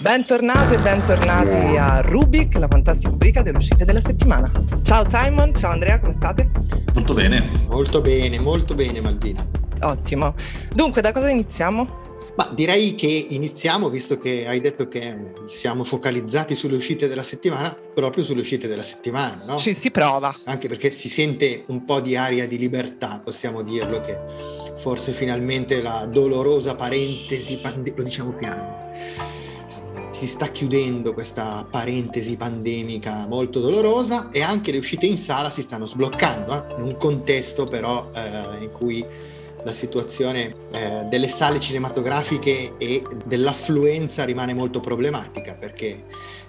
Bentornate e bentornati a Rubik, la fantastica rubrica delle uscite della settimana. Ciao Simon, ciao Andrea, come state? Molto bene. Molto bene, molto bene Malvina. Ottimo. Dunque, da cosa iniziamo? Ma direi che iniziamo, visto che hai detto che siamo focalizzati sulle uscite della settimana, proprio sulle uscite della settimana, no? Ci si prova. Anche perché si sente un po' di aria di libertà, possiamo dirlo, che forse finalmente la dolorosa parentesi, pande- lo diciamo piano, si sta chiudendo questa parentesi pandemica molto dolorosa e anche le uscite in sala si stanno sbloccando, eh? in un contesto però eh, in cui la situazione eh, delle sale cinematografiche e dell'affluenza rimane molto problematica perché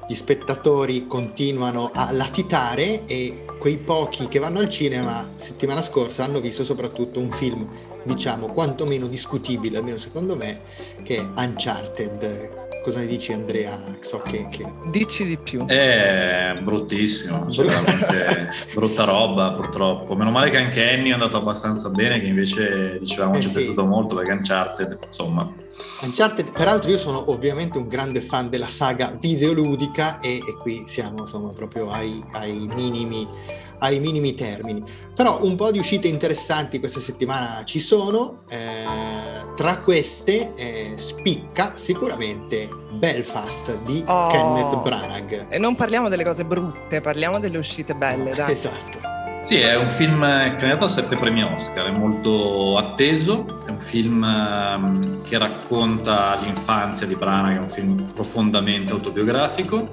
gli spettatori continuano a latitare e quei pochi che vanno al cinema settimana scorsa hanno visto soprattutto un film diciamo quantomeno discutibile almeno secondo me che è Uncharted Cosa ne dici Andrea? So che, che... Dici di più. È bruttissimo, cioè veramente brutta roba purtroppo. Meno male che anche Annie è andato abbastanza bene, che invece dicevamo eh ci è sì. piaciuto molto perché Uncharted, insomma. Uncharted, peraltro io sono ovviamente un grande fan della saga videoludica e, e qui siamo insomma, proprio ai, ai minimi ai minimi termini. Però un po' di uscite interessanti questa settimana ci sono, eh, tra queste eh, spicca sicuramente Belfast di oh, Kenneth Branagh. E non parliamo delle cose brutte, parliamo delle uscite belle, dai. Esatto. Sì, è un film candidato a sette premi Oscar, è molto atteso, è un film ehm, che racconta l'infanzia di Branagh, è un film profondamente autobiografico,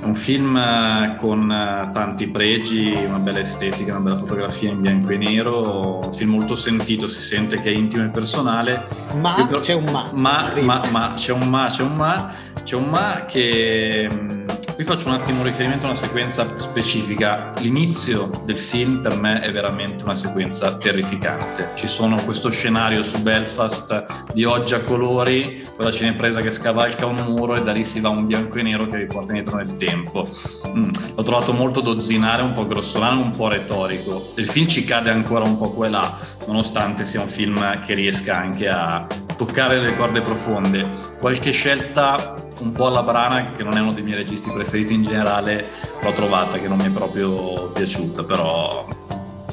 è un film eh, con eh, tanti pregi, una bella estetica, una bella fotografia in bianco e nero, un film molto sentito, si sente che è intimo e personale. Ma però, c'è un ma. Ma, ma, ma, c'è un ma, c'è un ma, c'è un ma che mm, Qui faccio un attimo riferimento a una sequenza specifica. L'inizio del film per me è veramente una sequenza terrificante. Ci sono questo scenario su Belfast di oggi a colori, quella cinepresa che scavalca un muro e da lì si va un bianco e nero che riporta indietro nel tempo. Mm. L'ho trovato molto dozzinare, un po' grossolano, un po' retorico. Il film ci cade ancora un po' qua e là, nonostante sia un film che riesca anche a toccare le corde profonde. Qualche scelta un po' alla brana, che non è uno dei miei registi preferiti in generale, l'ho trovata che non mi è proprio piaciuta, però...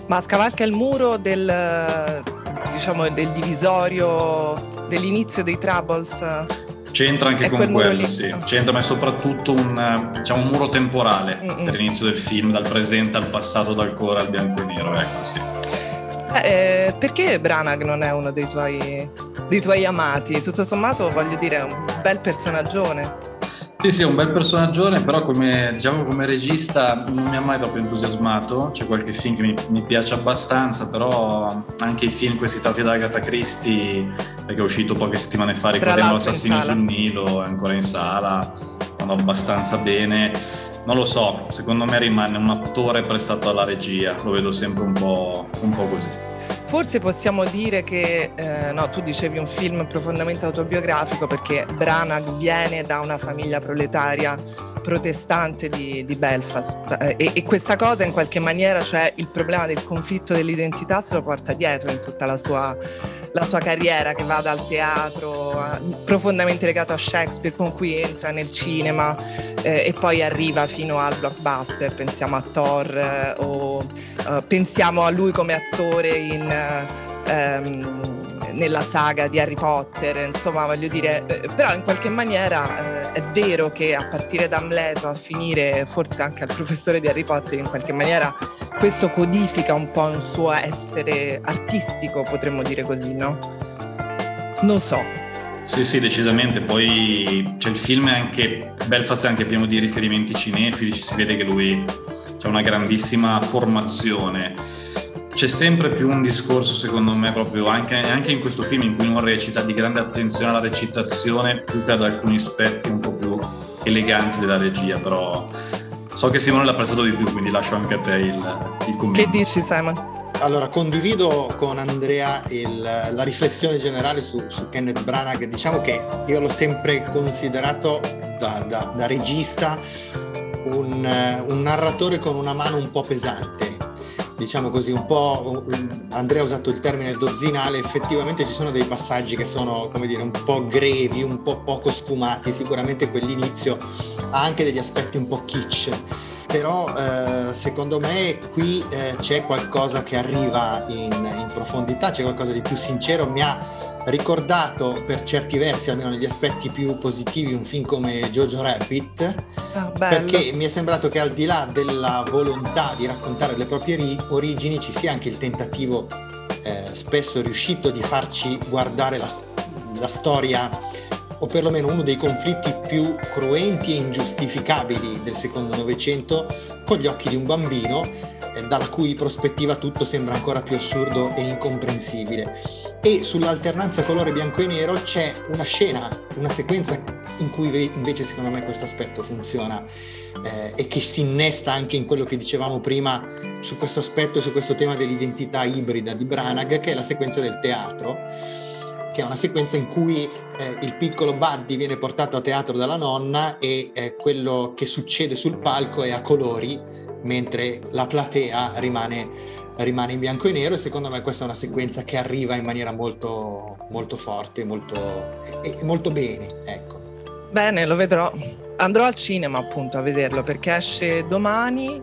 Ma scavalca il muro del, diciamo, del divisorio dell'inizio dei Troubles? C'entra anche è con quello, sì. Ah. C'entra, ma è soprattutto un, diciamo, un muro temporale Mm-mm. per l'inizio del film, dal presente al passato, dal colore al bianco e nero, ecco sì. Eh, perché Branagh non è uno dei tuoi, dei tuoi amati? Tutto sommato, voglio dire, è un bel personaggione. Sì, sì, è un bel personaggio, però come, diciamo, come regista non mi ha mai proprio entusiasmato. C'è qualche film che mi, mi piace abbastanza, però anche i film questi tratti da Agatha Christie, perché è uscito poche settimane fa, ricordiamo l'assassino sul Nilo, è ancora in sala, vanno abbastanza bene. Non lo so, secondo me rimane un attore prestato alla regia, lo vedo sempre un po', un po così. Forse possiamo dire che, eh, no, tu dicevi un film profondamente autobiografico perché Branagh viene da una famiglia proletaria protestante di, di Belfast. Eh, e, e, questa cosa in qualche maniera, cioè il problema del conflitto dell'identità, se lo porta dietro in tutta la sua la sua carriera che va dal teatro profondamente legato a Shakespeare con cui entra nel cinema eh, e poi arriva fino al blockbuster, pensiamo a Thor eh, o uh, pensiamo a lui come attore in... Um, nella saga di Harry Potter, insomma voglio dire, eh, però in qualche maniera eh, è vero che a partire da Amleto a finire forse anche al professore di Harry Potter in qualche maniera questo codifica un po' un suo essere artistico, potremmo dire così, no? Non so. Sì, sì, decisamente. Poi cioè, il film è anche, Belfast è anche pieno di riferimenti cinefili, ci si vede che lui ha una grandissima formazione c'è sempre più un discorso, secondo me, proprio anche, anche, in questo film in cui non recita di grande attenzione alla recitazione più che ad alcuni aspetti un po' più eleganti della regia, però so che Simone l'ha apprezzato di più, quindi lascio anche a te il, il commento. Che dici Simon? Allora, condivido con Andrea il, la riflessione generale su, su, Kenneth Branagh. Diciamo che io l'ho sempre considerato da, da, da regista un, un narratore con una mano un po' pesante diciamo così, un po', Andrea ha usato il termine dozzinale, effettivamente ci sono dei passaggi che sono, come dire, un po' grevi, un po' poco sfumati, sicuramente quell'inizio ha anche degli aspetti un po' kitsch, però eh, secondo me qui eh, c'è qualcosa che arriva in, in profondità, c'è qualcosa di più sincero, mi ha ricordato per certi versi, almeno negli aspetti più positivi, un film come Jojo Rabbit, oh, perché mi è sembrato che al di là della volontà di raccontare le proprie ri- origini ci sia anche il tentativo eh, spesso riuscito di farci guardare la, la storia o perlomeno uno dei conflitti più cruenti e ingiustificabili del secondo Novecento con gli occhi di un bambino, dalla cui prospettiva tutto sembra ancora più assurdo e incomprensibile. E sull'alternanza colore bianco e nero c'è una scena, una sequenza in cui invece secondo me questo aspetto funziona eh, e che si innesta anche in quello che dicevamo prima su questo aspetto, su questo tema dell'identità ibrida di Branagh, che è la sequenza del teatro che è una sequenza in cui eh, il piccolo Buddy viene portato a teatro dalla nonna e eh, quello che succede sul palco è a colori, mentre la platea rimane, rimane, in bianco e nero e secondo me questa è una sequenza che arriva in maniera molto, molto forte molto, e, e molto bene. Ecco. Bene, lo vedrò. Andrò al cinema appunto a vederlo perché esce domani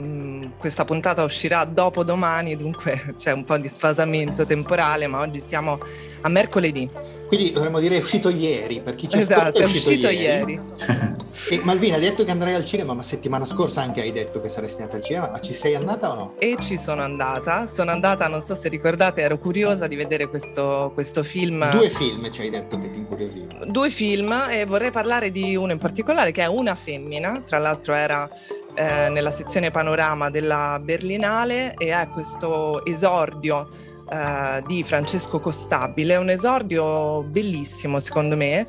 Mm, questa puntata uscirà dopo domani, dunque c'è un po' di sfasamento temporale, ma oggi siamo a mercoledì. Quindi dovremmo dire è uscito ieri, per chi ci esatto, è uscito, uscito ieri. ieri. e Malvina, hai detto che andrai al cinema, ma settimana scorsa anche hai detto che saresti andata al cinema, ma ci sei andata o no? E ci sono andata, sono andata, non so se ricordate, ero curiosa di vedere questo, questo film. Due film ci hai detto che ti incuriosivano. Due film e vorrei parlare di uno in particolare che è una femmina, tra l'altro era eh, nella sezione panorama della Berlinale e è questo esordio eh, di Francesco Costabile, un esordio bellissimo secondo me.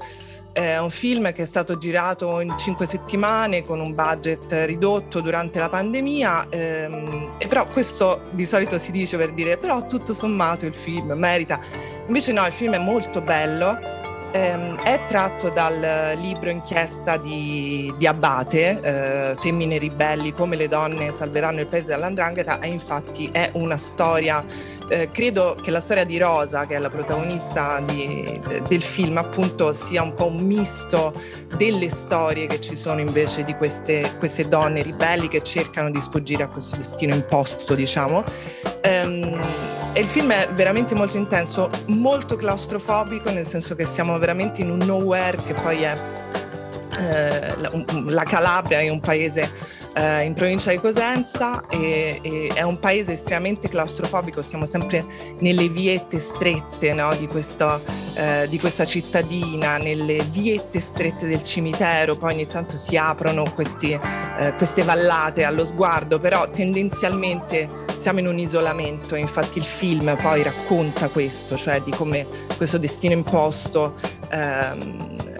È un film che è stato girato in cinque settimane con un budget ridotto durante la pandemia, ehm, e però questo di solito si dice per dire però tutto sommato il film merita. Invece no, il film è molto bello, ehm, è tratto dal libro inchiesta di, di Abate, eh, Femmine ribelli, come le donne salveranno il paese dall'andrangheta, e infatti è una storia, eh, credo che la storia di Rosa, che è la protagonista di, del film, appunto sia un po' un misto delle storie che ci sono invece di queste, queste donne ribelli che cercano di sfuggire a questo destino imposto, diciamo. Ehm, e il film è veramente molto intenso, molto claustrofobico, nel senso che siamo veramente in un nowhere che poi è eh, la, la Calabria, è un paese eh, in provincia di Cosenza e, e, è un paese estremamente claustrofobico, siamo sempre nelle viette strette no, di, questo, eh, di, questa cittadina, nelle viette strette del cimitero, poi ogni tanto si aprono questi, eh, queste vallate allo sguardo, però tendenzialmente siamo in un isolamento, infatti il film poi racconta questo, cioè di come questo destino imposto ehm,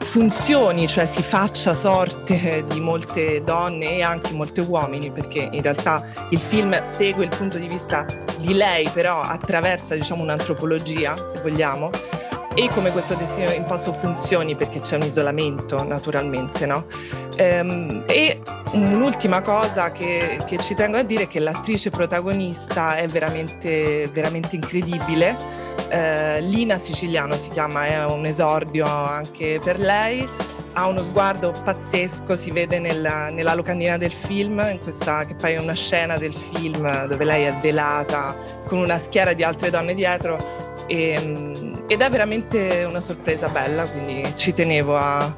funzioni, cioè si faccia sorte di molte donne e anche molti uomini, perché in realtà il film segue il punto di vista di lei, però attraversa diciamo un'antropologia, se vogliamo, e come questo destino imposto funzioni perché c'è un isolamento naturalmente, no? Ehm, e un'ultima cosa che, che, ci tengo a dire è che l'attrice protagonista è veramente, veramente incredibile. Eh, Lina Siciliano si chiama, è un esordio anche per lei ha uno sguardo pazzesco, si vede nella, nella, locandina del film, in questa, che poi è una scena del film dove lei è velata con una schiera di altre donne dietro e, ehm, ed è veramente una sorpresa bella, quindi ci tenevo a, a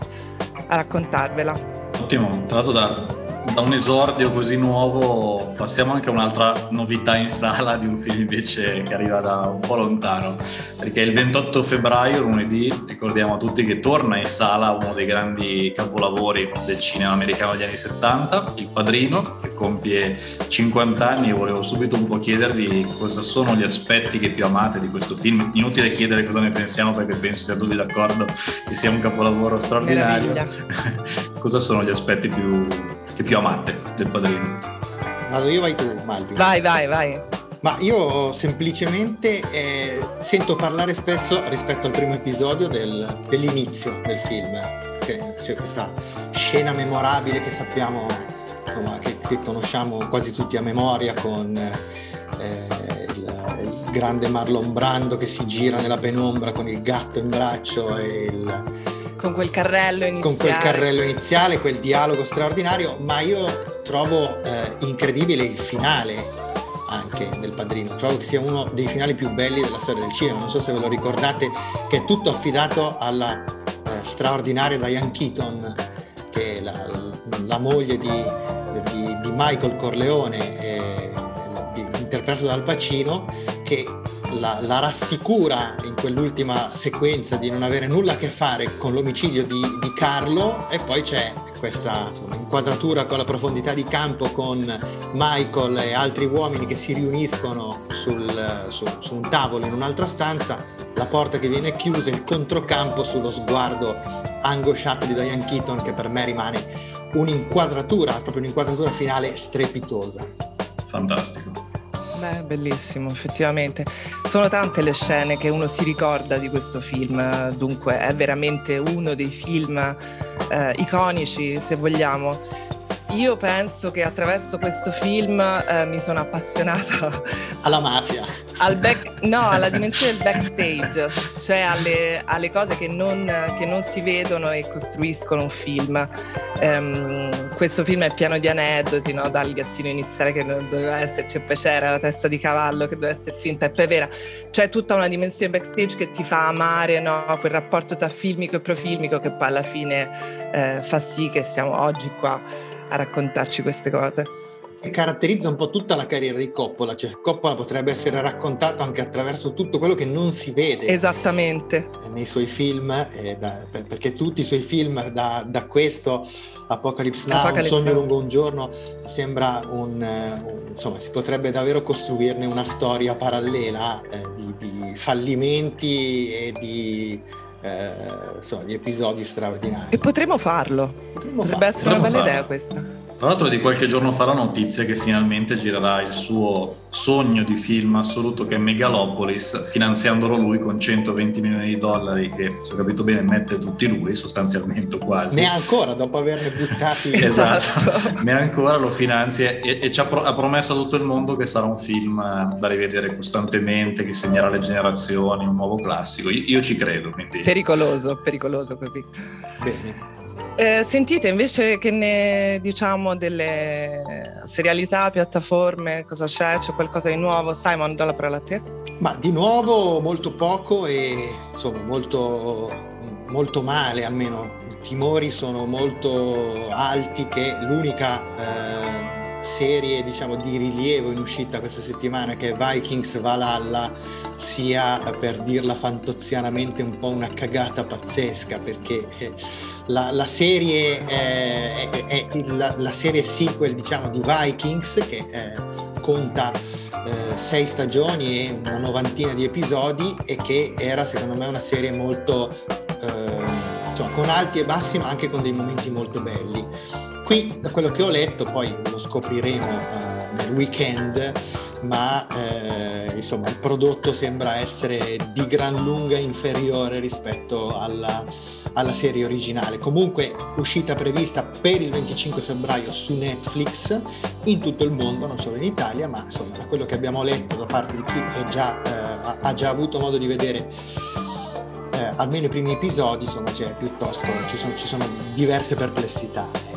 raccontarvela. Ottimo, tra l'altro da da un esordio così nuovo passiamo anche a un'altra novità in sala di un film invece che arriva da un po' lontano, perché il 28 febbraio, lunedì, ricordiamo a tutti che torna in sala uno dei grandi capolavori del cinema americano degli anni 70, Il Padrino, che compie 50 anni e volevo subito un po' chiedervi cosa sono gli aspetti che più amate di questo film. Inutile chiedere cosa ne pensiamo perché penso sia tutti d'accordo che sia un capolavoro straordinario. cosa sono gli aspetti più che più amate del padrino? Vado io, vai tu, Malvi. Vai, vai, vai. Ma io semplicemente eh, sento parlare spesso rispetto al primo episodio del, dell'inizio del film, che c'è questa scena memorabile che sappiamo insomma, che, che, conosciamo quasi tutti a memoria con eh, il, il, grande Marlon Brando che si gira nella penombra con il gatto in braccio e il, con quel carrello iniziale. Con quel carrello iniziale, quel dialogo straordinario, ma io trovo eh, incredibile il finale anche del Padrino. Trovo che sia uno dei finali più belli della storia del cinema. Non so se ve lo ricordate, che è tutto affidato alla eh, straordinaria Diane Keaton, che è la, la moglie di, di, di, Michael Corleone, eh, interpretato dal Pacino, che la, la, rassicura in quell'ultima sequenza di non avere nulla a che fare con l'omicidio di, di Carlo e poi c'è questa insomma, inquadratura con la profondità di campo con Michael e altri uomini che si riuniscono sul, su, su un tavolo in un'altra stanza, la porta che viene chiusa, il controcampo sullo sguardo angosciato di Diane Keaton che per me rimane un'inquadratura, proprio un'inquadratura finale strepitosa. Fantastico. Beh, bellissimo, effettivamente. Sono tante le scene che uno si ricorda di questo film, dunque è veramente uno dei film eh, iconici, se vogliamo. Io penso che attraverso questo film eh, mi sono appassionata alla mafia, al back, no, alla dimensione del backstage, cioè alle, alle cose che non, che non, si vedono e costruiscono un film. Um, questo film è pieno di aneddoti, no? dal gattino iniziale che non doveva esserci, e poi c'era la testa di cavallo che doveva essere finta e poi vera. C'è tutta una dimensione backstage che ti fa amare no? quel rapporto tra filmico e profilmico che poi alla fine eh, fa sì che siamo oggi qua a raccontarci queste cose. Che caratterizza un po' tutta la carriera di Coppola, cioè Coppola potrebbe essere raccontato anche attraverso tutto quello che non si vede. Esattamente. Nei suoi film, eh, da, perché tutti i suoi film, da, da questo Apocalypse Now, Apocalypse Un sogno lungo un giorno, sembra un, un, insomma, si potrebbe davvero costruirne una storia parallela eh, di, di fallimenti e di eh, insomma, di episodi straordinari. E potremmo farlo. Potremmo Potrebbe farlo. essere potremmo una bella farlo. idea questa. Tra l'altro di qualche giorno fa la notizia che finalmente girerà il suo sogno di film assoluto che è Megalopolis, finanziandolo lui con 120 milioni di dollari che, se ho capito bene, mette tutti lui sostanzialmente quasi. Ne ancora, dopo averne buttati. esatto, esatto. ne ancora lo finanzia e, e ci ha, pro- ha, promesso a tutto il mondo che sarà un film da rivedere costantemente, che segnerà le generazioni, un nuovo classico. Io, io ci credo. Quindi... Pericoloso, pericoloso così. Bene. Eh, sentite invece che ne diciamo delle serialità, piattaforme, cosa c'è? C'è qualcosa di nuovo? Simon, do la parola a te. Ma di nuovo molto poco e insomma molto, molto male, almeno i timori sono molto alti che l'unica eh, serie diciamo di rilievo in uscita questa settimana che è Vikings Valhalla sia per dirla fantozianamente un po' una cagata pazzesca perché eh, la, la, serie eh, è, è la, la, serie sequel diciamo di Vikings che eh, conta sei stagioni e una novantina di episodi e che era secondo me una serie molto eh, insomma, con alti e bassi ma anche con dei momenti molto belli qui da quello che ho letto poi lo scopriremo eh, nel weekend ma eh, insomma il prodotto sembra essere di gran lunga inferiore rispetto alla, alla, serie originale. Comunque uscita prevista per il 25 febbraio su Netflix in tutto il mondo, non solo in Italia, ma insomma da quello che abbiamo letto da parte di chi già, eh, ha già avuto modo di vedere eh, almeno i primi episodi, insomma c'è piuttosto, ci sono, ci sono diverse perplessità.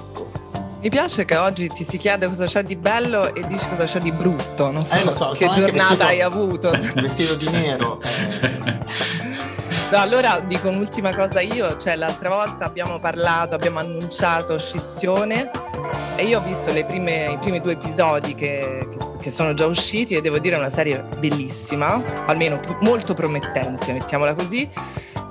Mi piace che oggi ti si chiede cosa c'è di bello e dici cosa c'è di brutto. Non so, eh, so che giornata vestito, hai avuto. Vestito di nero. No, allora dico un'ultima cosa io, cioè l'altra volta abbiamo parlato, abbiamo annunciato Scissione e io ho visto prime, i primi due episodi che, che, che, sono già usciti e devo dire è una serie bellissima, almeno molto promettente, mettiamola così.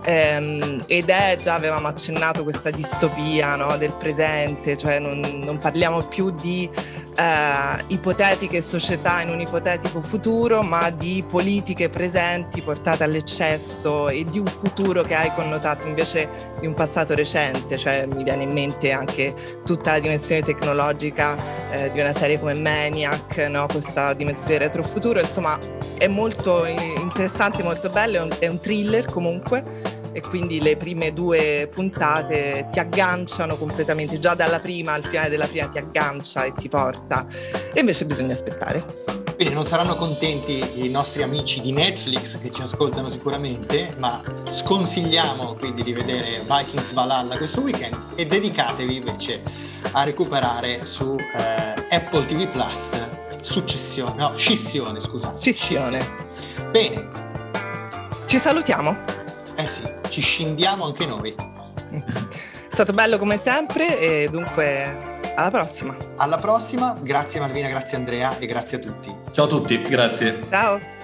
Ehm, ed è, già avevamo accennato questa distopia no, del presente, cioè non, non parliamo più di eh, ipotetiche società in un ipotetico futuro, ma di politiche presenti portate all'eccesso e di un futuro che ha i connotati invece di un passato recente, cioè mi viene in mente anche tutta la dimensione tecnologica eh, di una serie come Maniac, no? questa dimensione retrofuturo, insomma è molto interessante, molto bello, è un, è un thriller comunque e quindi le prime due puntate ti agganciano completamente, già dalla prima al finale della prima ti aggancia e ti porta e invece bisogna aspettare. Quindi non saranno contenti i nostri amici di Netflix che ci ascoltano sicuramente, ma sconsigliamo quindi di vedere Vikings Valhalla questo weekend e dedicatevi invece a recuperare su eh, Apple TV Plus Successione, no, Scissione, scusate. Scissione. Scissione. Bene. Ci salutiamo? Eh sì, ci scendiamo anche noi. È stato bello come sempre e dunque alla prossima. Alla prossima, grazie Malvina, grazie Andrea e grazie a tutti. Ciao a tutti, grazie. Ciao.